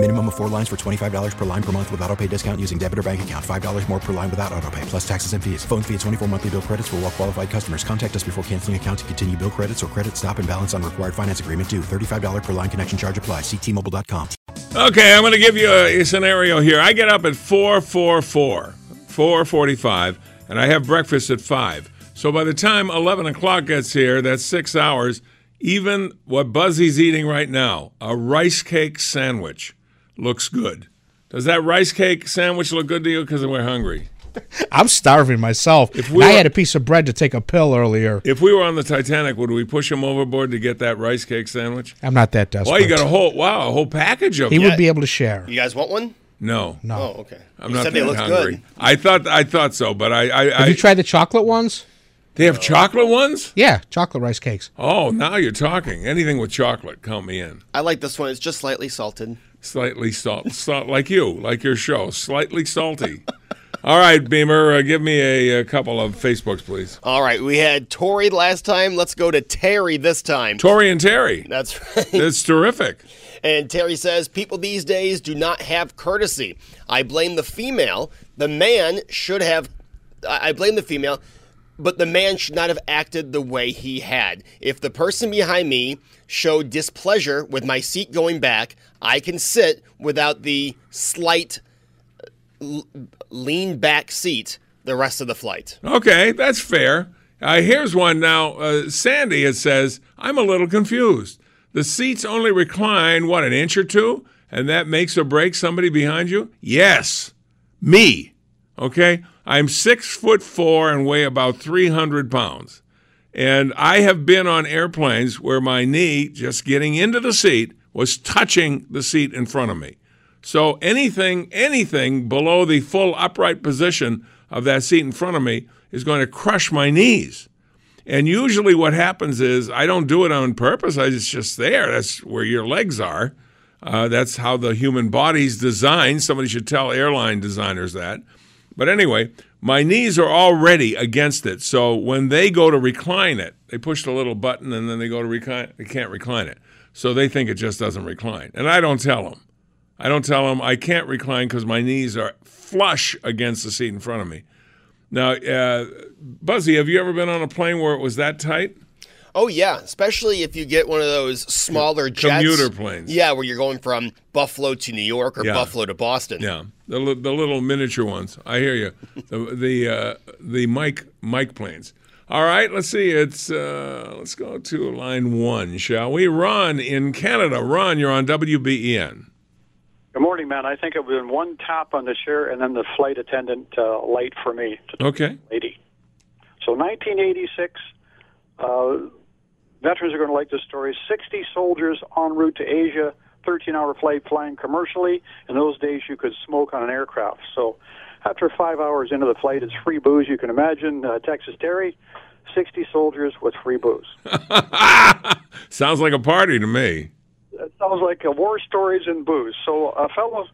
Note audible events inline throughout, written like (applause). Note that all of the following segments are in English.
Minimum of four lines for $25 per line per month with auto pay discount using debit or bank account. $5 more per line without auto pay, plus taxes and fees. Phone fee at 24 monthly bill credits for all well qualified customers. Contact us before canceling account to continue bill credits or credit stop and balance on required finance agreement due. $35 per line connection charge apply. Ctmobile.com. Okay, I'm going to give you a, a scenario here. I get up at 444, 445, and I have breakfast at 5. So by the time 11 o'clock gets here, that's six hours. Even what Buzzy's eating right now, a rice cake sandwich, looks good. Does that rice cake sandwich look good to you? Because we're hungry. I'm starving myself. If If we I had a piece of bread to take a pill earlier. If we were on the Titanic, would we push him overboard to get that rice cake sandwich? I'm not that desperate. Well, you got a whole wow, a whole package of He them. would be able to share. You guys want one? No, No. Oh, okay. I'm you not said that they look hungry. good. I thought I thought so, but I I, Have I you tried the chocolate ones? they have chocolate ones. Yeah, chocolate rice cakes. Oh, now you're talking. Anything with chocolate, count me in. I like this one. It's just slightly salted. Slightly salt, salt like you, like your show, slightly salty. All right, Beamer, uh, give me a, a couple of Facebooks, please. All right, we had Tori last time. Let's go to Terry this time. Tori and Terry. That's right. (laughs) That's terrific. And Terry says, People these days do not have courtesy. I blame the female. The man should have. I I blame the female, but the man should not have acted the way he had. If the person behind me showed displeasure with my seat going back, I can sit without the slight l- lean back seat the rest of the flight. Okay, that's fair. Uh, here's one now. Uh, Sandy, it says, I'm a little confused. The seats only recline, what, an inch or two? And that makes or breaks somebody behind you? Yes, me. Okay? I'm six foot four and weigh about 300 pounds. And I have been on airplanes where my knee, just getting into the seat, was touching the seat in front of me. So anything, anything below the full upright position of that seat in front of me is going to crush my knees. And usually, what happens is I don't do it on purpose. I it's just there. That's where your legs are. Uh, that's how the human body's designed. Somebody should tell airline designers that. But anyway, my knees are already against it. So when they go to recline it, they push the little button and then they go to recline. They can't recline it. So they think it just doesn't recline. And I don't tell them. I don't tell them I can't recline because my knees are flush against the seat in front of me. Now, uh, Buzzy, have you ever been on a plane where it was that tight? Oh yeah, especially if you get one of those smaller jets. Commuter planes. Yeah, where you're going from Buffalo to New York or Yeah. Buffalo to Boston. Yeah, the, the little miniature ones. I hear you. The the uh, the mic mic planes. All right, let's see. It's uh, let's go to line one, shall we? Ron in Canada. Ron, you're on WBEN. Good morning, man. I think it was one tap on the chair and then the flight attendant uh, light for me to Okay. lady. So 1986, uh, veterans are going to like this story. 60 soldiers en route to Asia, 13-hour flight flying commercially. In those days, you could smoke on an aircraft. So after five hours into the flight, it's free booze. You can imagine uh, Texas Terry, 60 soldiers with free booze. (laughs) Sounds like a party to me. It sounds like uh, war stories and booze. So a fellow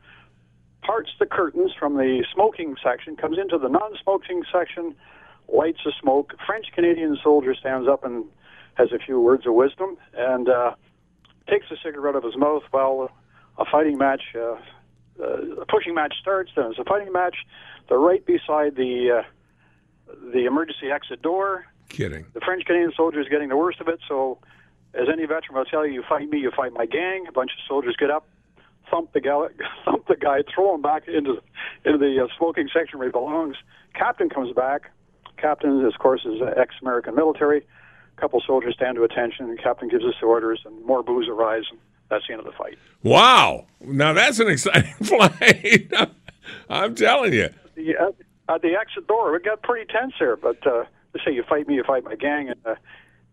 parts the curtains from the smoking section, comes into the non-smoking section, lights a smoke. French Canadian soldier stands up and has a few words of wisdom and uh, takes a cigarette out of his mouth while a fighting match, uh, uh, a pushing match starts. Then it's a fighting match. They're right beside the uh, the emergency exit door. Kidding. The French Canadian soldier is getting the worst of it. So, as any veteran will tell you, you fight me, you fight my gang. A bunch of soldiers get up, thump the guy, (laughs) thump the guy, throw him back into into the uh, smoking section where he belongs. Captain comes back. Captain, of course, is ex-American military. A couple soldiers stand to attention, and Captain gives us the orders, and more booze arise, and that's the end of the fight. Wow. Now that's an exciting (laughs) flight. I'm telling you. The, uh, at the exit door, it got pretty tense there, but uh, they say you fight me, you fight my gang, and uh,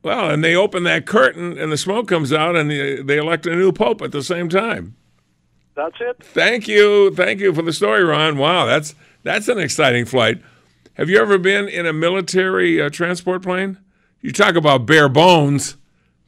Well, and they open that curtain and the smoke comes out and they, they elect a new pope at the same time. that's it. Thank you. Thank you for the story, Ron. Wow, that's that's an exciting flight. Have you ever been in a military uh, transport plane? You talk about bare bones.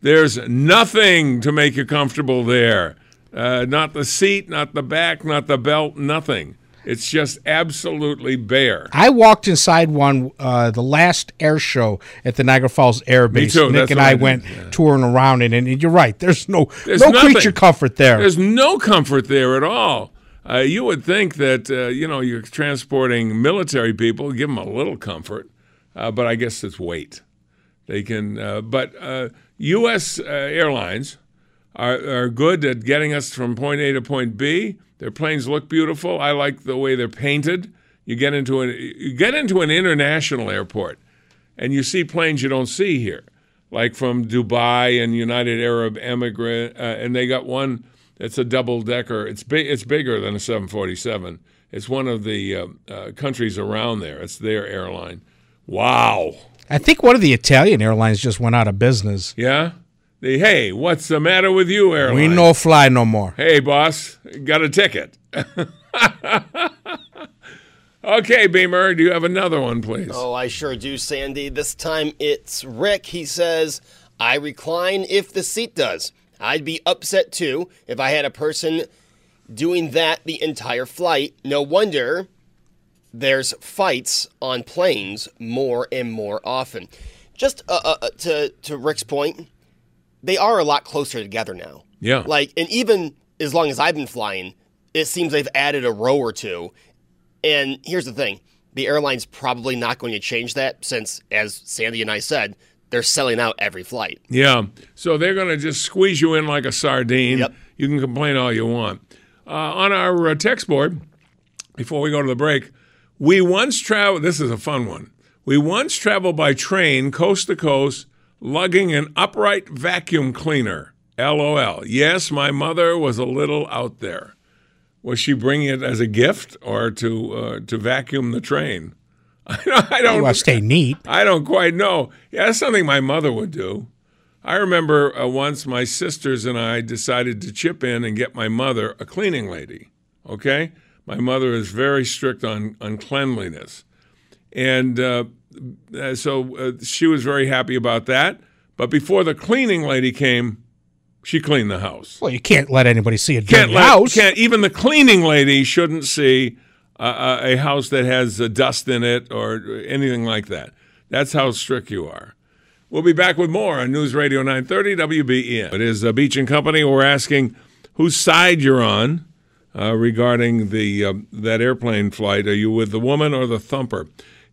There's nothing to make you comfortable there. Uh, not the seat, not the back, not the belt, nothing. It's just absolutely bare. I walked inside one uh, the last air show at the Niagara Falls Air Base. too, Nick that's and I I went yeah. touring around it, and you're right. There's no There's no nothing. creature comfort there. There's no comfort there at all. Uh, you would think that uh, you know you're transporting military people, give them a little comfort, uh, but I guess it's weight. They can, uh, but uh, U.S. Uh, airlines are, are good at getting us from point A to point B. Their planes look beautiful. I like the way they're painted. You get into an you get into an international airport, and you see planes you don't see here, like from Dubai and United Arab Emirates, uh, and they got one that's a double decker. It's big. It's bigger than a 747. It's one of the uh, uh, countries around there. It's their airline. Wow. I think one of the Italian airlines just went out of business. Yeah. The, hey, what's the matter with you, airline? We no fly no more. Hey, boss, got a ticket. (laughs) okay, Beamer, do you have another one, please? Oh, I sure do, Sandy. This time it's Rick. He says, I recline if the seat does. I'd be upset too if I had a person doing that the entire flight. No wonder there's fights on planes more and more often. Just uh, uh, uh, to, to Rick's point, they are a lot closer together now. Yeah. Like, and even as long as I've been flying, it seems they've added a row or two. And here's the thing the airline's probably not going to change that since, as Sandy and I said, they're selling out every flight. Yeah. So they're going to just squeeze you in like a sardine. Yep. You can complain all you want. Uh, on our uh, text board, before we go to the break, we once traveled. This is a fun one. We once traveled by train coast to coast, lugging an upright vacuum cleaner. LOL. Yes, my mother was a little out there. Was she bringing it as a gift or to uh, to vacuum the train? (laughs) I don't. I don't Well, stay neat. I don't quite know. Yeah, that's something my mother would do. I remember uh, once my sisters and I decided to chip in and get my mother a cleaning lady. Okay, my mother is very strict on on cleanliness, and uh, uh, so uh, she was very happy about that. But before the cleaning lady came, she cleaned the house. Well, you can't let anybody see a Can't dirty let house. can't even the cleaning lady shouldn't see uh, a house that has uh, dust in it or anything like that. That's how strict you are. We'll be back with more on News Radio 930 WBEN. It is uh, Beach and Company. We're asking whose side you're on uh, regarding the uh, that airplane flight. Are you with the woman or the thumper?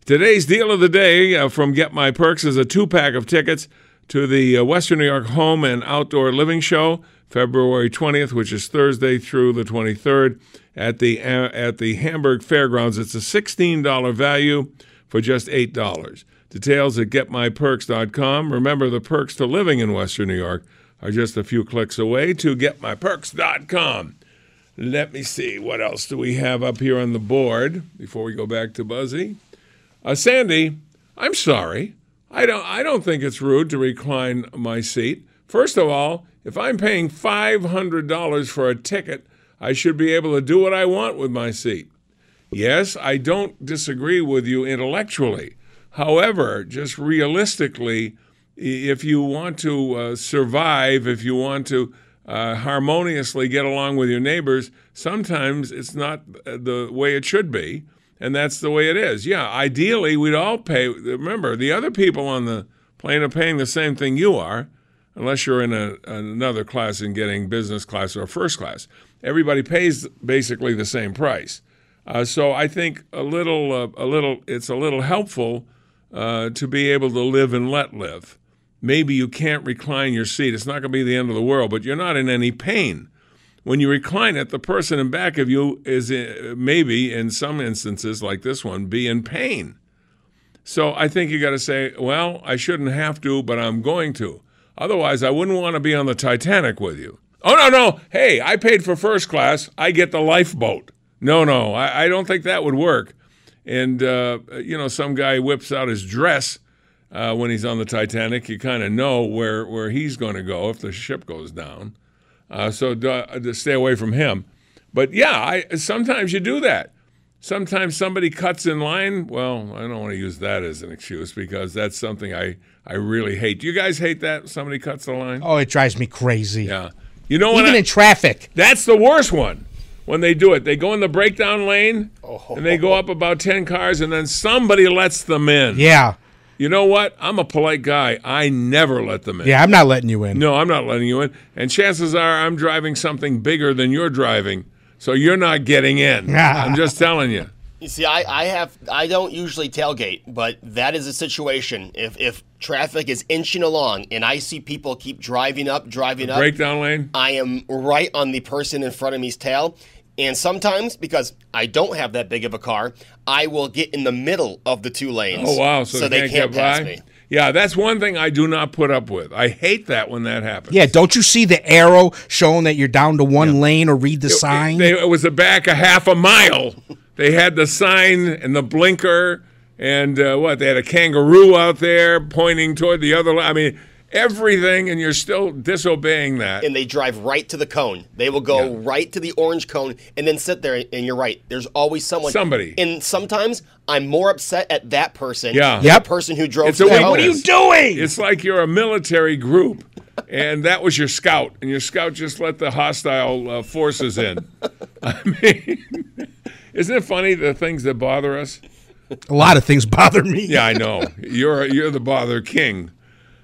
Today's deal of the day uh, from Get My Perks is a two pack of tickets to the uh, Western New York Home and Outdoor Living Show, February 20th, which is Thursday through the 23rd at the uh, at the Hamburg Fairgrounds. It's a $16 value for just $8. Details at getmyperks.com. Remember, the perks to living in Western New York are just a few clicks away to getmyperks.com. Let me see. What else do we have up here on the board before we go back to Buzzy? Uh, Sandy, I'm sorry. I don't. I don't think it's rude to recline my seat. First of all, if I'm paying five hundred dollars for a ticket, I should be able to do what I want with my seat. Yes, I don't disagree with you intellectually. However, just realistically, if you want to uh, survive, if you want to uh, harmoniously get along with your neighbors, sometimes it's not uh, the way it should be, and that's the way it is. Yeah, ideally, we'd all pay. Remember, the other people on the plane are paying the same thing you are, unless you're in a, another class and getting business class or first class. Everybody pays basically the same price. Uh, so I think a little, uh, a little, it's a little helpful uh, to be able to live and let live. Maybe you can't recline your seat; it's not going to be the end of the world, but you're not in any pain. When you recline it, the person in back of you is uh, maybe, in some instances like this one, be in pain. So I think you got to say, well, I shouldn't have to, but I'm going to. Otherwise, I wouldn't want to be on the Titanic with you. Oh, no, no. Hey, I paid for first class. I get the lifeboat. No, no, I, I don't think that would work. And, uh, you know, some guy whips out his dress uh, when he's on the Titanic. You kind of know where, where he's going to go if the ship goes down. Uh, so uh, stay away from him. But yeah, I, sometimes you do that. Sometimes somebody cuts in line. Well, I don't want to use that as an excuse because that's something I, I really hate. Do you guys hate that? Somebody cuts the line? Oh, it drives me crazy. Yeah. You know what? Even I- in traffic. That's the worst one. When they do it, they go in the breakdown lane Oh. and they go up about 10 cars and then somebody lets them in. Yeah. You know what? I'm a polite guy. I never let them in. Yeah, I'm not letting you in. No, I'm not letting you in. And chances are I'm driving something bigger than you're driving. So you're not getting in. (laughs) I'm just telling you. You see, I, I have I don't usually tailgate, but that is a situation. If if traffic is inching along and I see people keep driving up, driving up, Breakdown lane? I am right on the person in front of me's tail. And sometimes, because I don't have that big of a car, I will get in the middle of the two lanes. Oh, wow. So, they can't, can't get pass by? me. Yeah, that's one thing I do not put up with. I hate that when that happens. Yeah, don't you see the arrow showing that you're down to one lane or read the sign? They, it was back a half a mile. They had the sign and the blinker, and uh, what? They had a kangaroo out there pointing toward the other. I mean, everything, and you're still disobeying that. And they drive right to the cone. They will go right to the orange cone and then sit there. And you're right. There's always someone. Somebody. And sometimes I'm more upset at that person. Yeah. than Yep. The person who drove It's to a the what are you doing? It's like you're a military group, and that was your scout, and your scout just let the hostile uh, forces in. (laughs) I mean, (laughs) isn't it funny the things that bother us? A lot of things bother me. Yeah, I know. You're you're the bother king.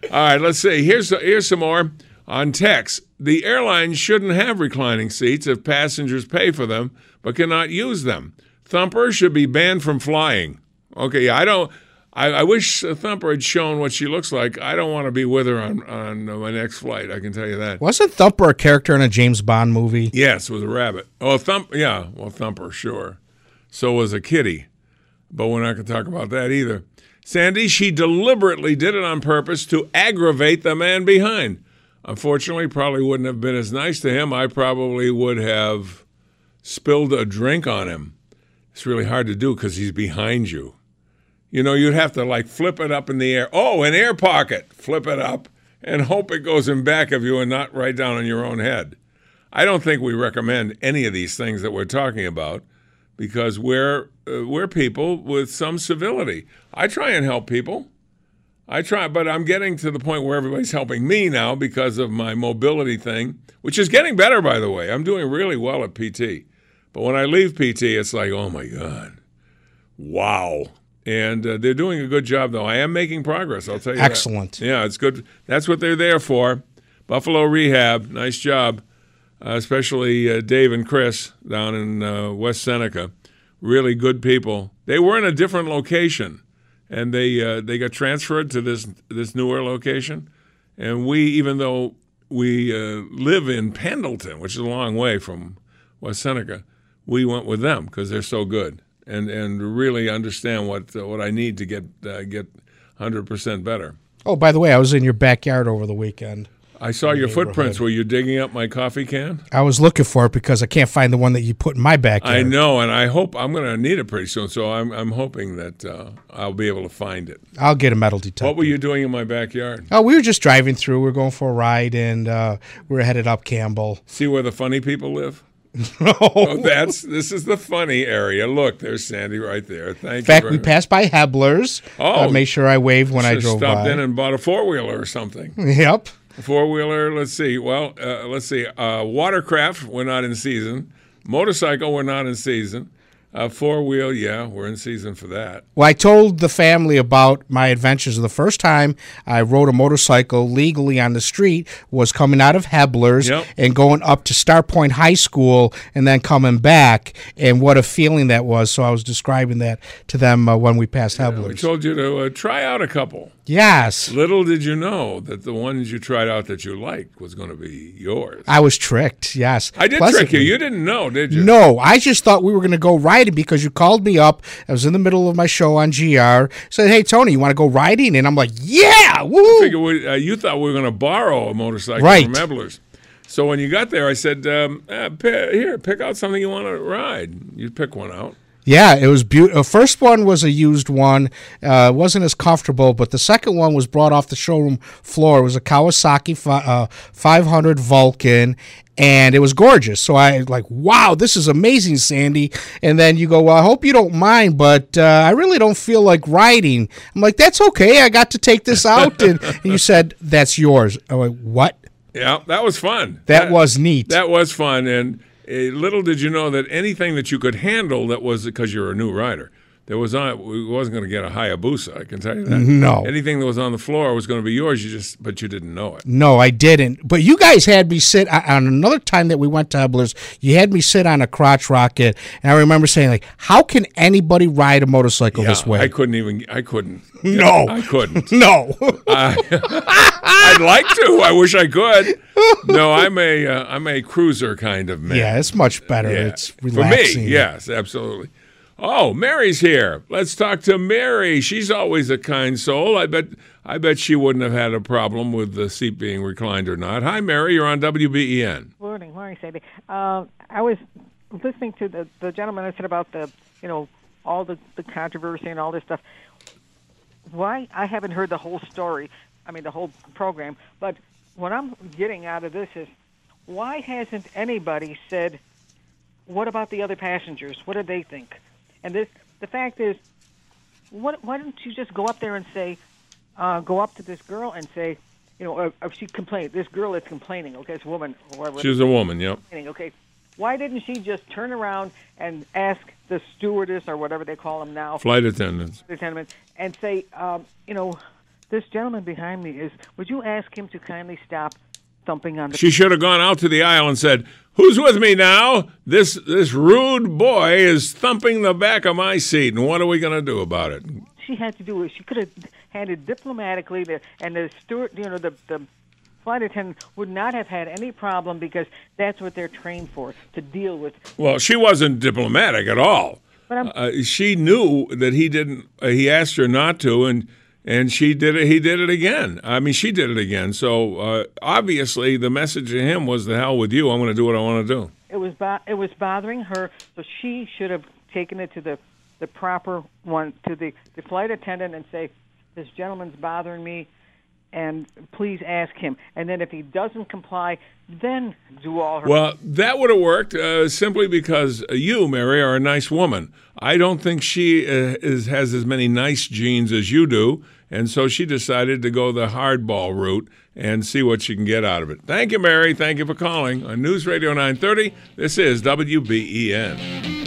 All right, let's see. Here's here's some more on text. The airlines shouldn't have reclining seats if passengers pay for them but cannot use them. Thumper should be banned from flying. Okay, I don't. I, I wish Thumper had shown what she looks like. I don't want to be with her on on my next flight. I can tell you that. Wasn't Thumper a character in a James Bond movie? Yes, with a rabbit. Oh, Thump. Yeah, well, Thumper, sure. So was a kitty, but we're not going to talk about that either. Sandy, she deliberately did it on purpose to aggravate the man behind. Unfortunately, probably wouldn't have been as nice to him. I probably would have spilled a drink on him. It's really hard to do because he's behind you. You know, you'd have to like flip it up in the air. Oh, an air pocket. Flip it up and hope it goes in back of you and not right down on your own head. I don't think we recommend any of these things that we're talking about because we're uh, we're people with some civility. I try and help people. I try, but I'm getting to the point where everybody's helping me now because of my mobility thing, which is getting better, by the way. I'm doing really well at PT. But when I leave PT, it's like, oh my God, wow. And uh, they're doing a good job, though. I am making progress, I'll tell you that. Excellent. Yeah, it's good. That's what they're there for. Buffalo Rehab, nice job, especially uh, Dave and Chris down in uh, West Seneca. Really good people. They were in a different location, and they uh, they got transferred to this this newer location. And we, even though we uh, live in Pendleton, which is a long way from West Seneca, we went with them because they're so good and and really understand what uh, what I need to get uh, get hundred percent better. Oh, by the way, I was in your backyard over the weekend. I saw your footprints. Were you digging up my coffee can? I was looking for it because I can't find the one that you put in my backyard. I know, and I hope I'm going to need it pretty soon. So I'm I'm hoping that uh, I'll be able to find it. I'll get a metal detector. What were you doing in my backyard? Oh, we were just driving through. We were going for a ride, and uh, we were headed up Campbell. See where the funny people live? (laughs) oh, that's this is the funny area. Look, there's Sandy right there. Thank you. In fact, you. we passed by Hebler's. Oh. I made sure I waved when I drove stopped by. in and bought a four wheeler or something. (laughs) Yep. Four wheeler. Let's see. Well, uh, let's see. Uh, watercraft. We're not in season. Motorcycle. We're not in season. Uh, four wheel. Yeah, we're in season for that. Well, I told the family about my adventures. The first time I rode a motorcycle legally on the street was coming out of Hebler's Yep. and going up to Starpoint High School and then coming back, and what a feeling that was. So I was describing that to them uh, when we passed We Hebler's. told you to uh, try out a couple. yes. Little did you know that the ones you tried out that you liked was going to be yours. I was tricked. Yes. I did trick you. You didn't know, did you? No, I just thought we were going to go because you called me up. I was in the middle of my show on GR. Said, "Hey Tony, you want to go riding?" And I'm like, "Yeah, woo!" We, uh, you thought we were going to borrow a motorcycle Right. from Ebler's. So when you got there, I said, um, uh, pi- "Here, pick out something you want to ride." You pick one out. Yeah, it was beautiful. First one was a used one. Uh, wasn't as comfortable, but the second one was brought off the showroom floor. It was a Kawasaki fi- uh, 500 Vulcan, and it was gorgeous. So I like, wow, this is amazing, Sandy. And then you go, well, I hope you don't mind, but uh, I really don't feel like riding. I'm like, that's okay. I got to take this out, and, (laughs) and you said that's yours. I went, what? Yeah, that was fun. That was neat. That was fun, and uh, Eh, little did you know that anything that you could handle that was because you're a new rider. There was on. We wasn't going to get a Hayabusa. I can tell you that. No. Anything that was on the floor was going to be yours. You just, but you didn't know it. No, I didn't. But you guys had me sit on- on another time that we went to Hubler's. You had me sit on a crotch rocket, and I remember saying like, "How can anybody ride a motorcycle Yeah, this way?" I couldn't even. I couldn't. No. I couldn't. (laughs) no. (laughs) I'd like to. I wish I could. No, I'm a. Uh, I'm a cruiser kind of man. yeah, it's much better. Yeah. It's For me, yes, absolutely. Oh, Mary's here. Let's talk to Mary. She's always a kind soul. I bet. I bet she wouldn't have had a problem with the seat being reclined or not. Hi, Mary. You're on WBEN. Morning, morning, Sandy. Uh, I was listening to the, the gentleman that said about the, you know, all the, the controversy and all this stuff. Why I haven't heard the whole story. I mean, the whole program. But what I'm getting out of this is, why hasn't anybody said, "What about the other passengers? What do they think?" And this, the fact is, what, why don't you just go up there and say, uh, go up to this girl and say, you know, if, if she complained, this girl is complaining, okay, this woman, whoever. She's a woman. Yep. Okay, why didn't she just turn around and ask the stewardess or whatever they call them now, Flight attendants. the gentleman, and say, um, you know, this gentleman behind me is. Would you ask him to kindly stop thumping on the? She should have gone out to the aisle and said, "Who's with me now? This this rude boy is thumping the back of my seat, and what are we going to do about it?" she had to do it. She could have handled diplomatically, the, and the steward, you know, the the flight attendant would not have had any problem because that's what they're trained for to deal with. Well, she wasn't diplomatic at all. But I'm- Uh, she knew that he didn't. Uh, he asked her not to, and and she did it. He did it again. I mean, she did it again. So uh, obviously, the message to him was, "The hell with you! I'm going to do what I want to do." It was bo- it was bothering her, so she should have taken it to the the proper one to the the flight attendant and say, "This gentleman's bothering me." And please ask him. And then if he doesn't comply, then do all her. Well, that would have worked uh, simply because you, Mary, are a nice woman. I don't think she uh, is, has as many nice genes as you do, and so she decided to go the hardball route and see what she can get out of it. Thank you, Mary. Thank you for calling on News Radio 930. This is WBEN.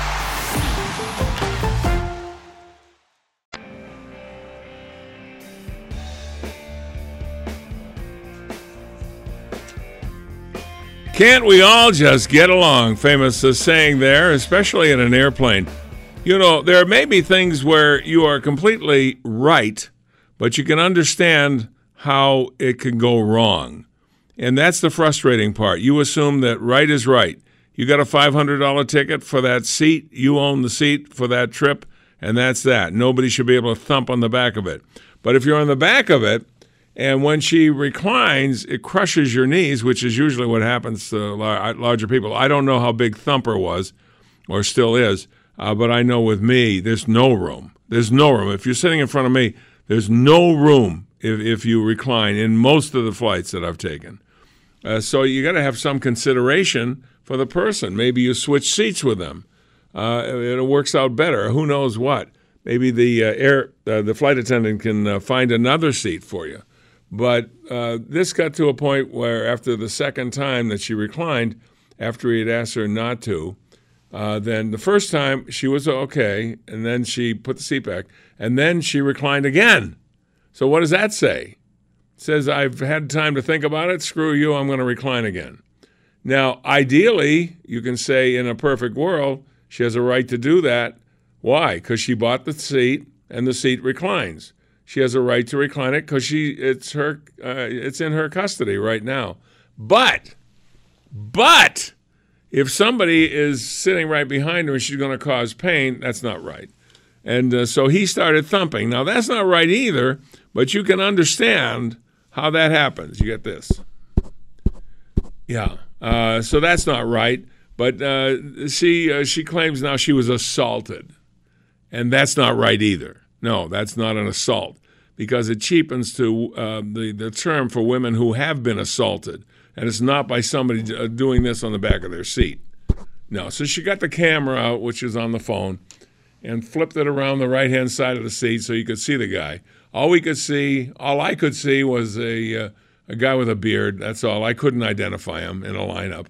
Can't we all just get along? Famous saying there, especially in an airplane. You know, there may be things where you are completely right, but you can understand how it can go wrong. And that's the frustrating part. You assume that right is right. You got a $500 ticket for that seat, you own the seat for that trip, and that's that. Nobody should be able to thump on the back of it. But if you're on the back of it, and when she reclines, it crushes your knees, which is usually what happens to larger people. I don't know how big Thumper was, or still is, uh, but I know with me, there's no room. There's no room. If you're sitting in front of me, there's no room if, if you recline in most of the flights that I've taken. Uh, so you got to have some consideration for the person. Maybe you switch seats with them. Uh, it works out better. Who knows what? maybe the uh, air uh, the flight attendant can uh, find another seat for you. But uh, this got to a point where after the second time that she reclined, after he had asked her not to, uh, then the first time she was okay, and then she put the seat back, and then she reclined again. So what does that say? It says I've had time to think about it. Screw you. I'm going to recline again. Now, ideally, you can say in a perfect world, she has a right to do that. Why? Because she bought the seat and the seat reclines. She has a right to recline it because she it's her uh, it's in her custody right now. But but if somebody is sitting right behind her and she's going to cause pain, that's not right. And uh, so he started thumping. Now that's not right either, but you can understand how that happens. You get this. Yeah. Uh, so that's not right. But uh, she uh, she claims now she was assaulted, and that's not right either. No, that's not an assault because it cheapens to uh, the the term for women who have been assaulted, and it's not by somebody uh, doing this on the back of their seat. No, so she got the camera out, which is on the phone, and flipped it around the right hand side of the seat so you could see the guy. All we could see, all I could see, was a uh, a guy with a beard. That's all. I couldn't identify him in a lineup.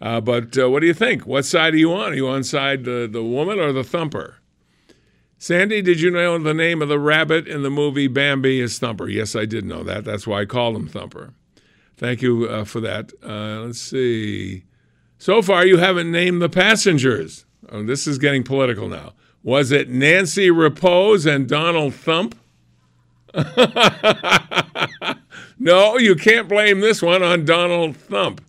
Uh, but uh, what do you think? What side are you on? Are you on side the, the woman or the thumper? Sandy, did you know the name of the rabbit in the movie Bambi is Thumper? Yes, I did know that. That's why I called him Thumper. Thank you uh, for that. Uh, let's see. So far, you haven't named the passengers. Oh, this is getting political now. Was it Nancy Repose and Donald Thump? (laughs) no, you can't blame this one on Donald Thump.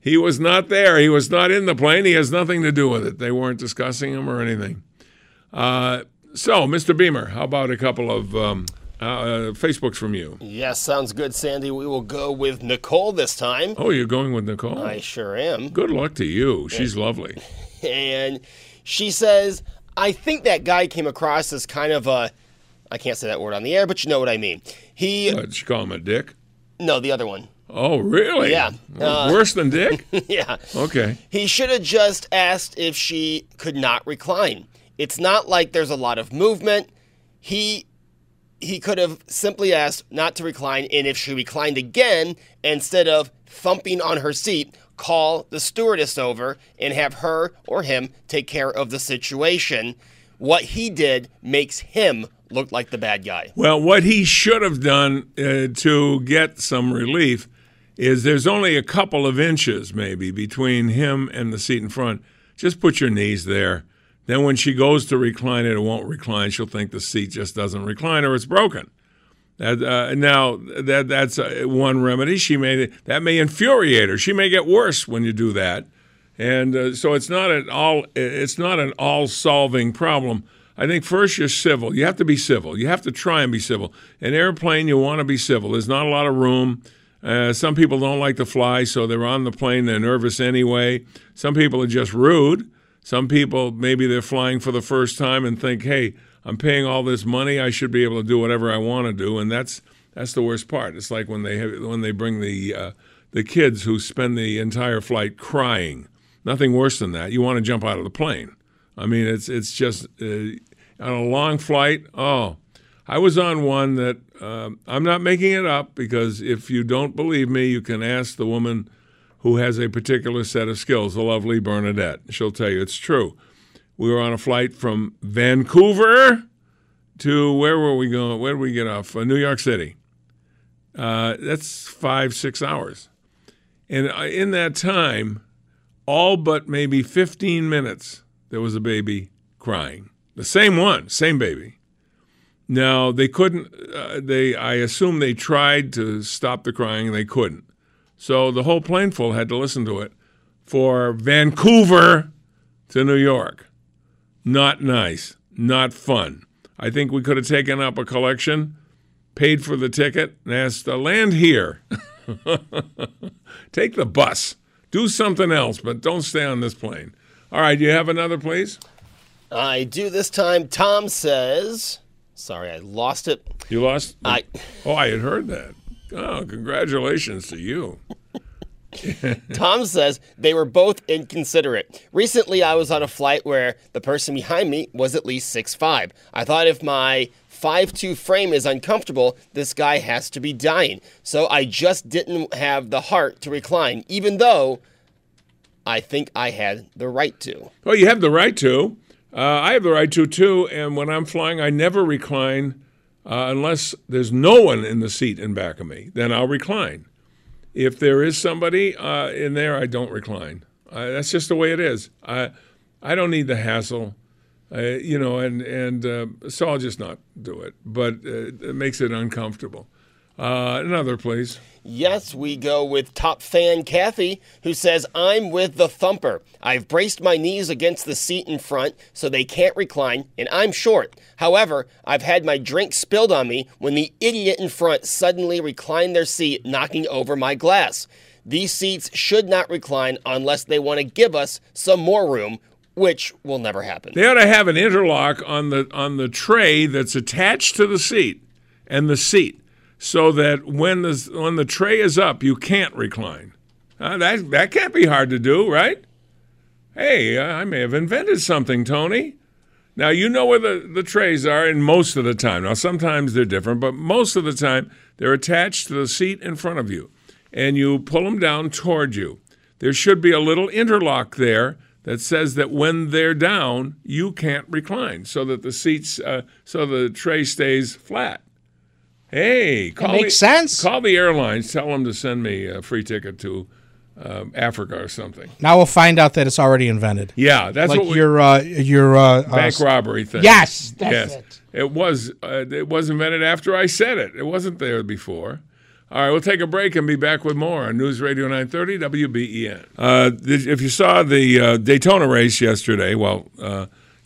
He was not there. He was not in the plane. He has nothing to do with it. They weren't discussing him or anything. Uh, so, Mr. Beamer, how about a couple of um, uh, Facebooks from you? Yes, sounds good, Sandy. We will go with Nicole this time. Oh, you're going with Nicole? I sure am. Good luck to you. She's lovely. (laughs) And she says, I think that guy came across as kind of a. I can't say that word on the air, but you know what I mean. He. What, did you call him a dick? No, the other one. Oh, really? Yeah. Uh, worse than Dick? (laughs) yeah. Okay. He should have just asked if she could not recline. It's not like there's a lot of movement. He he could have simply asked not to recline and if she reclined again instead of thumping on her seat, call the stewardess over and have her or him take care of the situation. What he did makes him look like the bad guy. Well, what he should have done uh, to get some relief is there's only a couple of inches maybe between him and the seat in front. Just put your knees there. Then when she goes to recline it, it won't recline. She'll think the seat just doesn't recline or it's broken. That, uh, now that that's uh, one remedy. She may that may infuriate her. She may get worse when you do that, and uh, so it's not an all it's not an all solving problem. I think first you're civil. You have to be civil. You have to try and be civil. An airplane, you want to be civil. There's not a lot of room. Uh, some people don't like to fly, so they're on the plane. They're nervous anyway. Some people are just rude. Some people maybe they're flying for the first time and think, "Hey, I'm paying all this money. I should be able to do whatever I want to do." And that's that's the worst part. It's like when they have, when they bring the uh, the kids who spend the entire flight crying. Nothing worse than that. You want to jump out of the plane. I mean, it's it's just uh, on a long flight. Oh, I was on one that um, I'm not making it up because if you don't believe me, you can ask the woman who has a particular set of skills, the lovely Bernadette. She'll tell you it's true. We were on a flight from Vancouver to where were we going? Where did we get off? Uh, New York City. Uh, that's five, six hours. And uh, in that time, all but maybe 15 minutes, there was a baby crying. The same one, same baby. Now they couldn't. Uh, they, I assume, they tried to stop the crying, and they couldn't. So the whole plane full had to listen to it for Vancouver to New York. Not nice. Not fun. I think we could have taken up a collection, paid for the ticket, and asked to land here. (laughs) Take the bus. Do something else, but don't stay on this plane. All right, you have another, please? I do this time. Tom says, sorry, I lost it. You lost? I Oh, I had heard that. Oh, congratulations to you. (laughs) Tom says they were both inconsiderate. Recently, I was on a flight where the person behind me was at least 6'5. I thought if my 5'2 frame is uncomfortable, this guy has to be dying. So I just didn't have the heart to recline, even though I think I had the right to. Well, you have the right to. Uh, I have the right to too. And when I'm flying, I never recline uh, unless there's no one in the seat in back of me. Then I'll recline. If there is somebody uh, in there, I don't recline. Uh, that's just the way it is. I I don't need the hassle, uh, you know, and and uh, so I'll just not do it. But it makes it uncomfortable. Uh, another, please. Yes, we go with top fan Kathy, who says, I'm with the thumper. I've braced my knees against the seat in front so they can't recline, and I'm short. However, I've had my drink spilled on me when the idiot in front suddenly reclined their seat, knocking over my glass. These seats should not recline unless they want to give us some more room, which will never happen. They ought to have an interlock on the on the tray that's attached to the seat and the seat so that when the when the tray is up, you can't recline. Uh, that that can't be hard to do, right? Hey, I may have invented something, Tony. Now you know where the, the trays are, and most of the time. Now sometimes they're different, but most of the time they're attached to the seat in front of you, and you pull them down toward you. There should be a little interlock there that says that when they're down, you can't recline, so that the seats, uh, so the tray stays flat. Hey, call makes the, sense. Call the airlines. Tell them to send me a free ticket to um, Africa or something. Now we'll find out that it's already invented. Yeah, that's like what we, your uh, your uh, bank uh, robbery thing. Yes, that's yes. it. It was uh, it was invented after I said it. It wasn't there before. All right, we'll take a break and be back with more on News Radio 930 WBEN. Uh, if you saw the uh, Daytona race yesterday, well,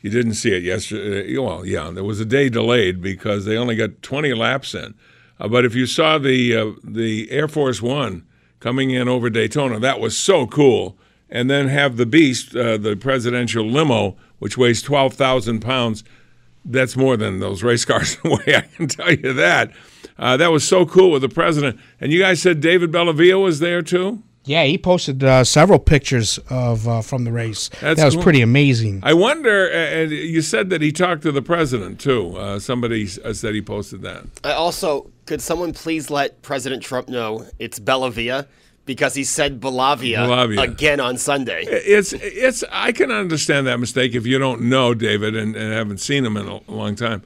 you didn't see it yesterday. Well, yeah, there was a day delayed because they only got 20 laps in. Uh, but if you saw the uh, the Air Force One coming in over Daytona, that was so cool. And then have the Beast, uh, the presidential limo, which weighs 12,000 pounds. That's more than those race cars (laughs) weigh, I can tell you that. Uh, that was so cool with the president. And you guys said David Bellavia was there too? Yeah, he posted uh, several pictures of uh, from the race. That's that was cool. pretty amazing. I wonder. And you said that he talked to the president too. Uh, somebody said he posted that. I also, could someone please let President Trump know it's Bellavia because he said Belavia, Belavia. again on Sunday. It's it's. I can understand that mistake if you don't know David and, and haven't seen him in a long time.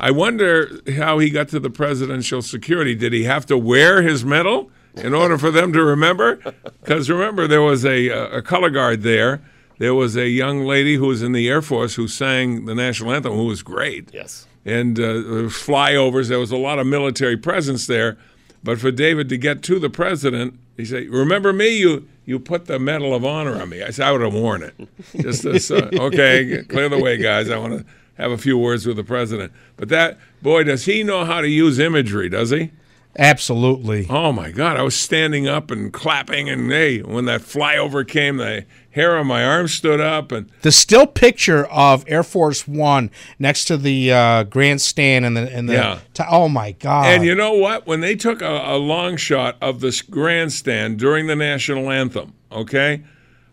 I wonder how he got to the presidential security. Did he have to wear his medal? In order for them to remember. Because remember, there was a, a color guard there. There was a young lady who was in the Air Force who sang the national anthem, who was great. Yes. And uh, flyovers, there was a lot of military presence there. But for David to get to the president, he said, "Remember me? You you put the Medal of Honor on me." I said, "I would have worn it." Just this, uh, (laughs) okay, clear the way, guys. I want to have a few words with the president. But that boy, does he know how to use imagery? Does he? Absolutely. Oh my God! I was standing up and clapping, and hey, when that flyover came, the hair on my arm stood up, and the still picture of Air Force One next to the uh, grandstand and the and the Yeah. t- oh my God! And you know what? When they took a, a long shot of this grandstand during the national anthem, okay,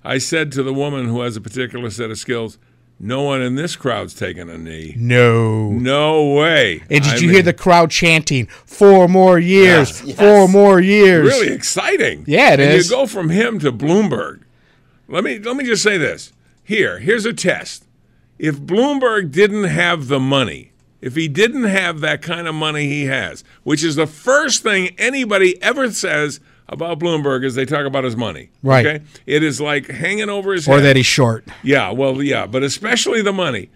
I said to the woman who has a particular set of skills, "No one in this crowd's taking a knee. no. No way." And did I you mean, hear the crowd chanting four more years, Yes. four more years? Really exciting. Yeah, it and is. You go from him to Bloomberg. Let me let me just say this. Here, here's a test. If Bloomberg didn't have the money, if he didn't have that kind of money he has, which is the first thing anybody ever says about Bloomberg is they talk about his money. Right. Okay? It is like hanging over his Or head. that he's short. Yeah, well, yeah, but especially the money.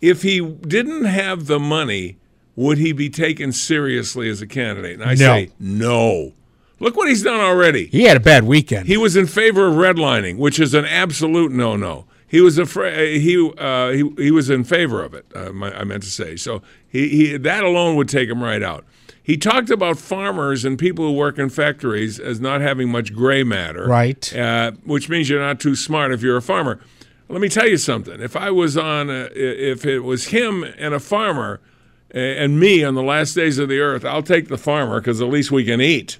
If he didn't have the money, would he be taken seriously as a candidate? And I No. say no. Look what he's done already. He had a bad weekend. He was in favor of redlining, which is an absolute no-no. He was afraid. He uh, he he was in favor of it. Uh, my, I meant to say. So he, he that alone would take him right out. He talked about farmers and people who work in factories as not having much gray matter, Right. Uh, which means you're not too smart if you're a farmer. Let me tell you something. If I was on, a, if it was him and a farmer, and me on the last days of the earth, I'll take the farmer because at least we can eat.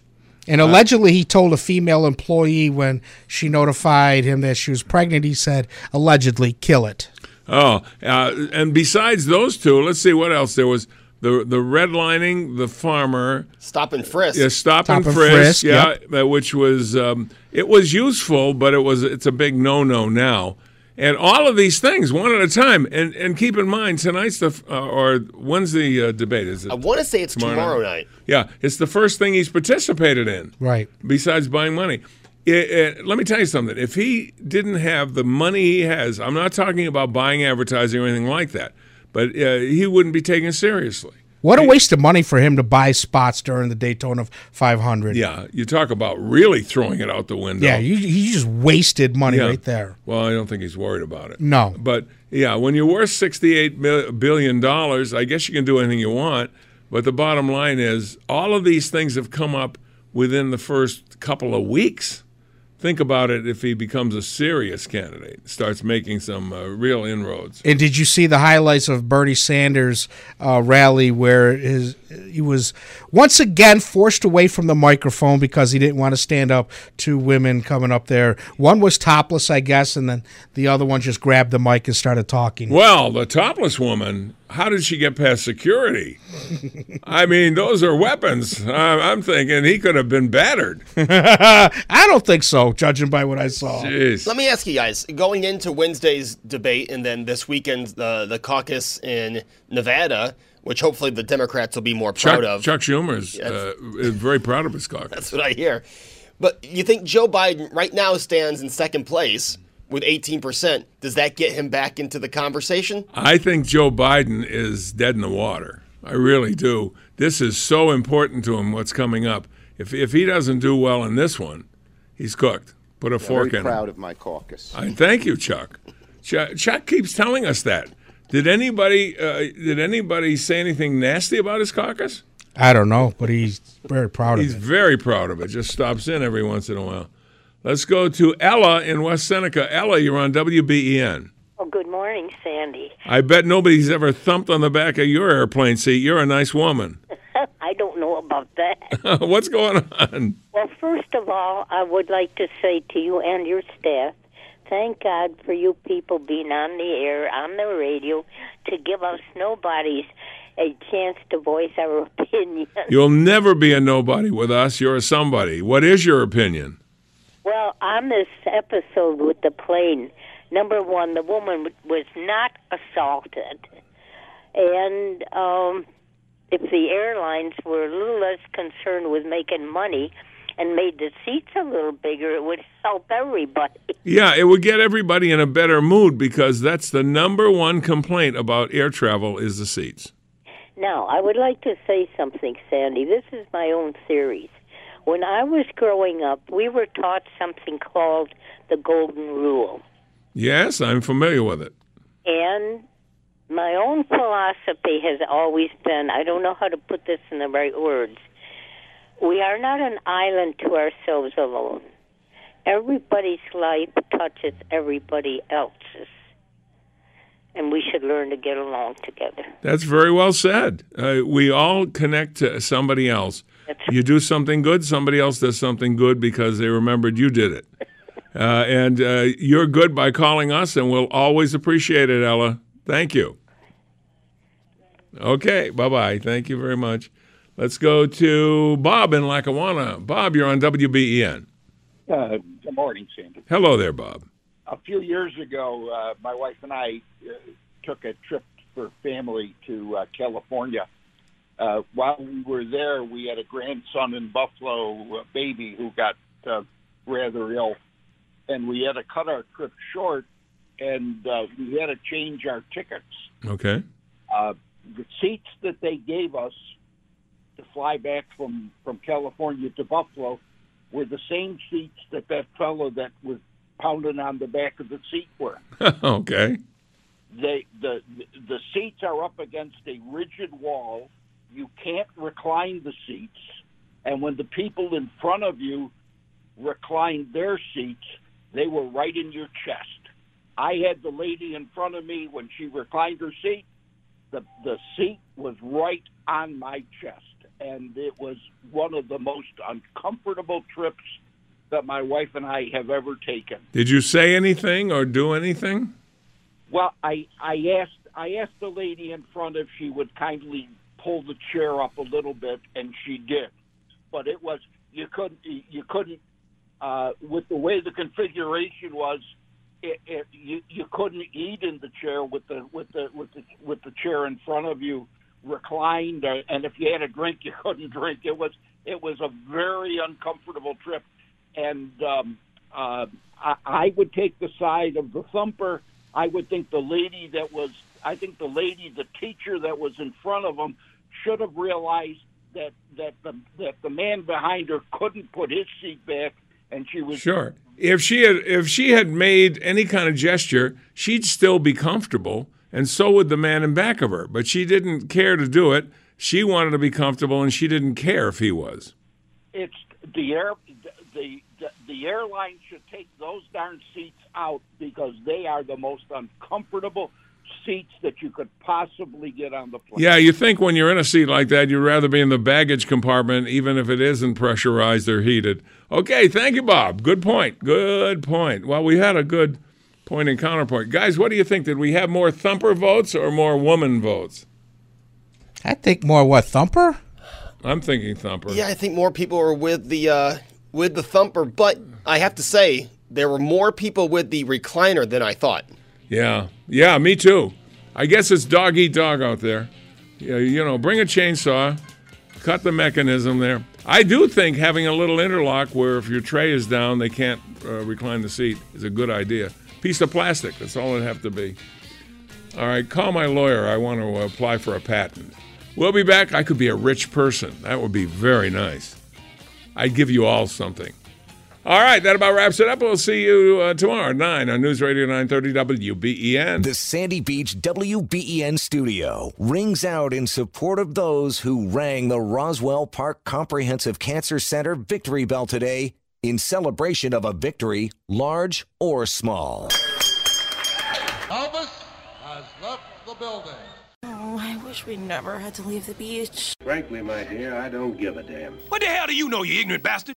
And allegedly, he told a female employee when she notified him that she was pregnant, he said, allegedly, kill it. Oh, uh, and besides those two, let's see what else there was. The the redlining, the farmer, Stop and frisk. yeah, stop, Stop and and frisk, frisk, yeah, uh, which was um, it was useful, but it was it's a big no no now. And all of these things, one at a time. And and keep in mind tonight's the f- uh, or when's the uh, debate? Is it? I want to say it's tomorrow, night. Yeah, it's the first thing he's participated in. Right. Besides buying money. It, it- let me tell you something. If he didn't have the money he has, I'm not talking about buying advertising or anything like that, but uh, he wouldn't be taken seriously. What a waste of money for him to buy spots during the Daytona 500. Yeah, you talk about really throwing it out the window. Yeah, you, he just wasted money Yeah. right there. Well, I don't think he's worried about it. No. But yeah, when you're worth 68 mil- billion dollars, I guess you can do anything you want. But the bottom line is, all of these things have come up within the first couple of weeks. Think about it if he becomes a serious candidate, starts making some uh, real inroads. And did you see the highlights of Bernie Sanders' uh, rally where his he was once again forced away from the microphone because he didn't want to stand up to women coming up there? One was topless, I guess, and then the other one just grabbed the mic and started talking. Well, the topless woman, how did she get past security? I mean, those are weapons. I'm I'm thinking he could have been battered. (laughs) I don't think so, judging by what I saw. Jeez. Let me ask you guys, going into Wednesday's debate and then this weekend's the the caucus in Nevada, which hopefully the Democrats will be more proud Chuck, of. Chuck Schumer's uh, is very proud of his caucus. (laughs) That's what I hear. But you think Joe Biden right now stands in second place with 18%. Does that get him back into the conversation? I think Joe Biden is dead in the water. I really do. This is so important to him. What's coming up? If if he doesn't do well in this one, he's cooked. Put a fork in. Very in proud him. of my caucus. I thank you, Chuck. Chuck. Chuck keeps telling us that. Did anybody uh, did anybody say anything nasty about his caucus? I don't know, but he's very proud He's of it. He's very proud of it. Just stops in every once in a while. Let's go to Ella in West Seneca. Ella, you're on WBEN. Oh, good morning, Sandy. I bet nobody's ever thumped on the back of your airplane seat. You're a nice woman. (laughs) (laughs) I don't know about that. (laughs) What's going on? well, first of all, I would like to say to you and your staff, thank God for you people being on the air, on the radio, to give us nobodies a chance to voice our opinion. You'll never be a nobody with us. You're a somebody. What is your opinion? Well, on this episode with the plane, number one, the woman was not assaulted. And um, if the airlines were a little less concerned with making money and made the seats a little bigger, it would help everybody. Yeah, it would get everybody in a better mood because that's the number one complaint about air travel is the seats. Now, I would like to say something, Sandy. This is my own theories. When I was growing up, we were taught something called the Golden Rule. Yes, I'm familiar with it. And my own philosophy has always been I don't know how to put this in the right words. We are not an island to ourselves alone. Everybody's life touches everybody else's. And we should learn to get along together. That's very well said. Uh, we all connect to somebody else. You do something good, somebody else does something good because they remembered you did it. Uh, and uh, you're good by calling us, and we'll always appreciate it, Ella. Thank you. Okay, bye bye. Thank you very much. Let's go to Bob in Lackawanna. Bob, you're on WBEN. Uh, good morning, Sandy. Hello there, Bob. A few years ago, uh, my wife and I uh, took a trip for family to uh, California. Uh, while we were there, we had a grandson in Buffalo, a baby who got uh, rather ill, and we had to cut our trip short, and uh, we had to change our tickets. Okay. Uh, the seats that they gave us to fly back from from California to Buffalo were the same seats that that fellow that was pounding on the back of the seat were. (laughs) okay. They the the seats are up against a rigid wall. You can't recline the seats, and when the people in front of you reclined their seats, they were right in your chest. I had the lady in front of me when she reclined her seat. The the seat was right on my chest, and it was one of the most uncomfortable trips that my wife and I have ever taken. Did you say anything or do anything? Well, I I asked I asked the lady in front if she would kindly pull the chair up a little bit, and she did. But it was you couldn't you couldn't uh, with the way the configuration was. It, it, you you couldn't eat in the chair with the with the with the with the chair in front of you reclined, uh, and if you had a drink, you (laughs) couldn't drink. It was it was a very uncomfortable trip, and um, uh, I, I would take the side of the thumper. I would think the lady that was, I think the lady, the teacher that was in front of them, should have realized that that the that the man behind her couldn't put his seat back, and she was Sure. If she had if she had made any kind of gesture, she'd still be comfortable, and so would the man in back of her. But she didn't care to do it. She wanted to be comfortable, and she didn't care if he was. it's the air the, the the airline should take those darn seats out because they are the most uncomfortable seats that you could possibly get on the plane. Yeah, you think when you're in a seat like that, you'd rather be in the baggage compartment, even if it isn't pressurized or heated. Okay, thank you, Bob. Good point. Good point. Well, we had a good point and counterpoint. Guys, what do you think? Did we have more thumper votes or more woman votes? I think more what thumper. I'm thinking thumper. Yeah, I think more people were with the uh, with the thumper, but I have to say there were more people with the recliner than I thought. Yeah, yeah, me too. I guess it's dog eat dog out there. Yeah, you know, bring a chainsaw, cut the mechanism there. I do think having a little interlock where if your tray is down, they can't uh, recline the seat is a good idea. Piece of plastic, that's all it'd have to be. All right, call my lawyer. I want to apply for a patent. We'll be back. I could be a rich person. That would be very nice. I'd give you all something. All right, that about wraps it up. We'll see you uh, tomorrow at 9 on News Radio 930 WBEN. The Sandy Beach WBEN studio rings out in support of those who rang the Roswell Park Comprehensive Cancer Center victory bell today in celebration of a victory, large or small. Elvis has left the building. Oh, I wish we never had to leave the beach. Frankly, my dear, I don't give a damn. What the hell do you know, you ignorant bastard?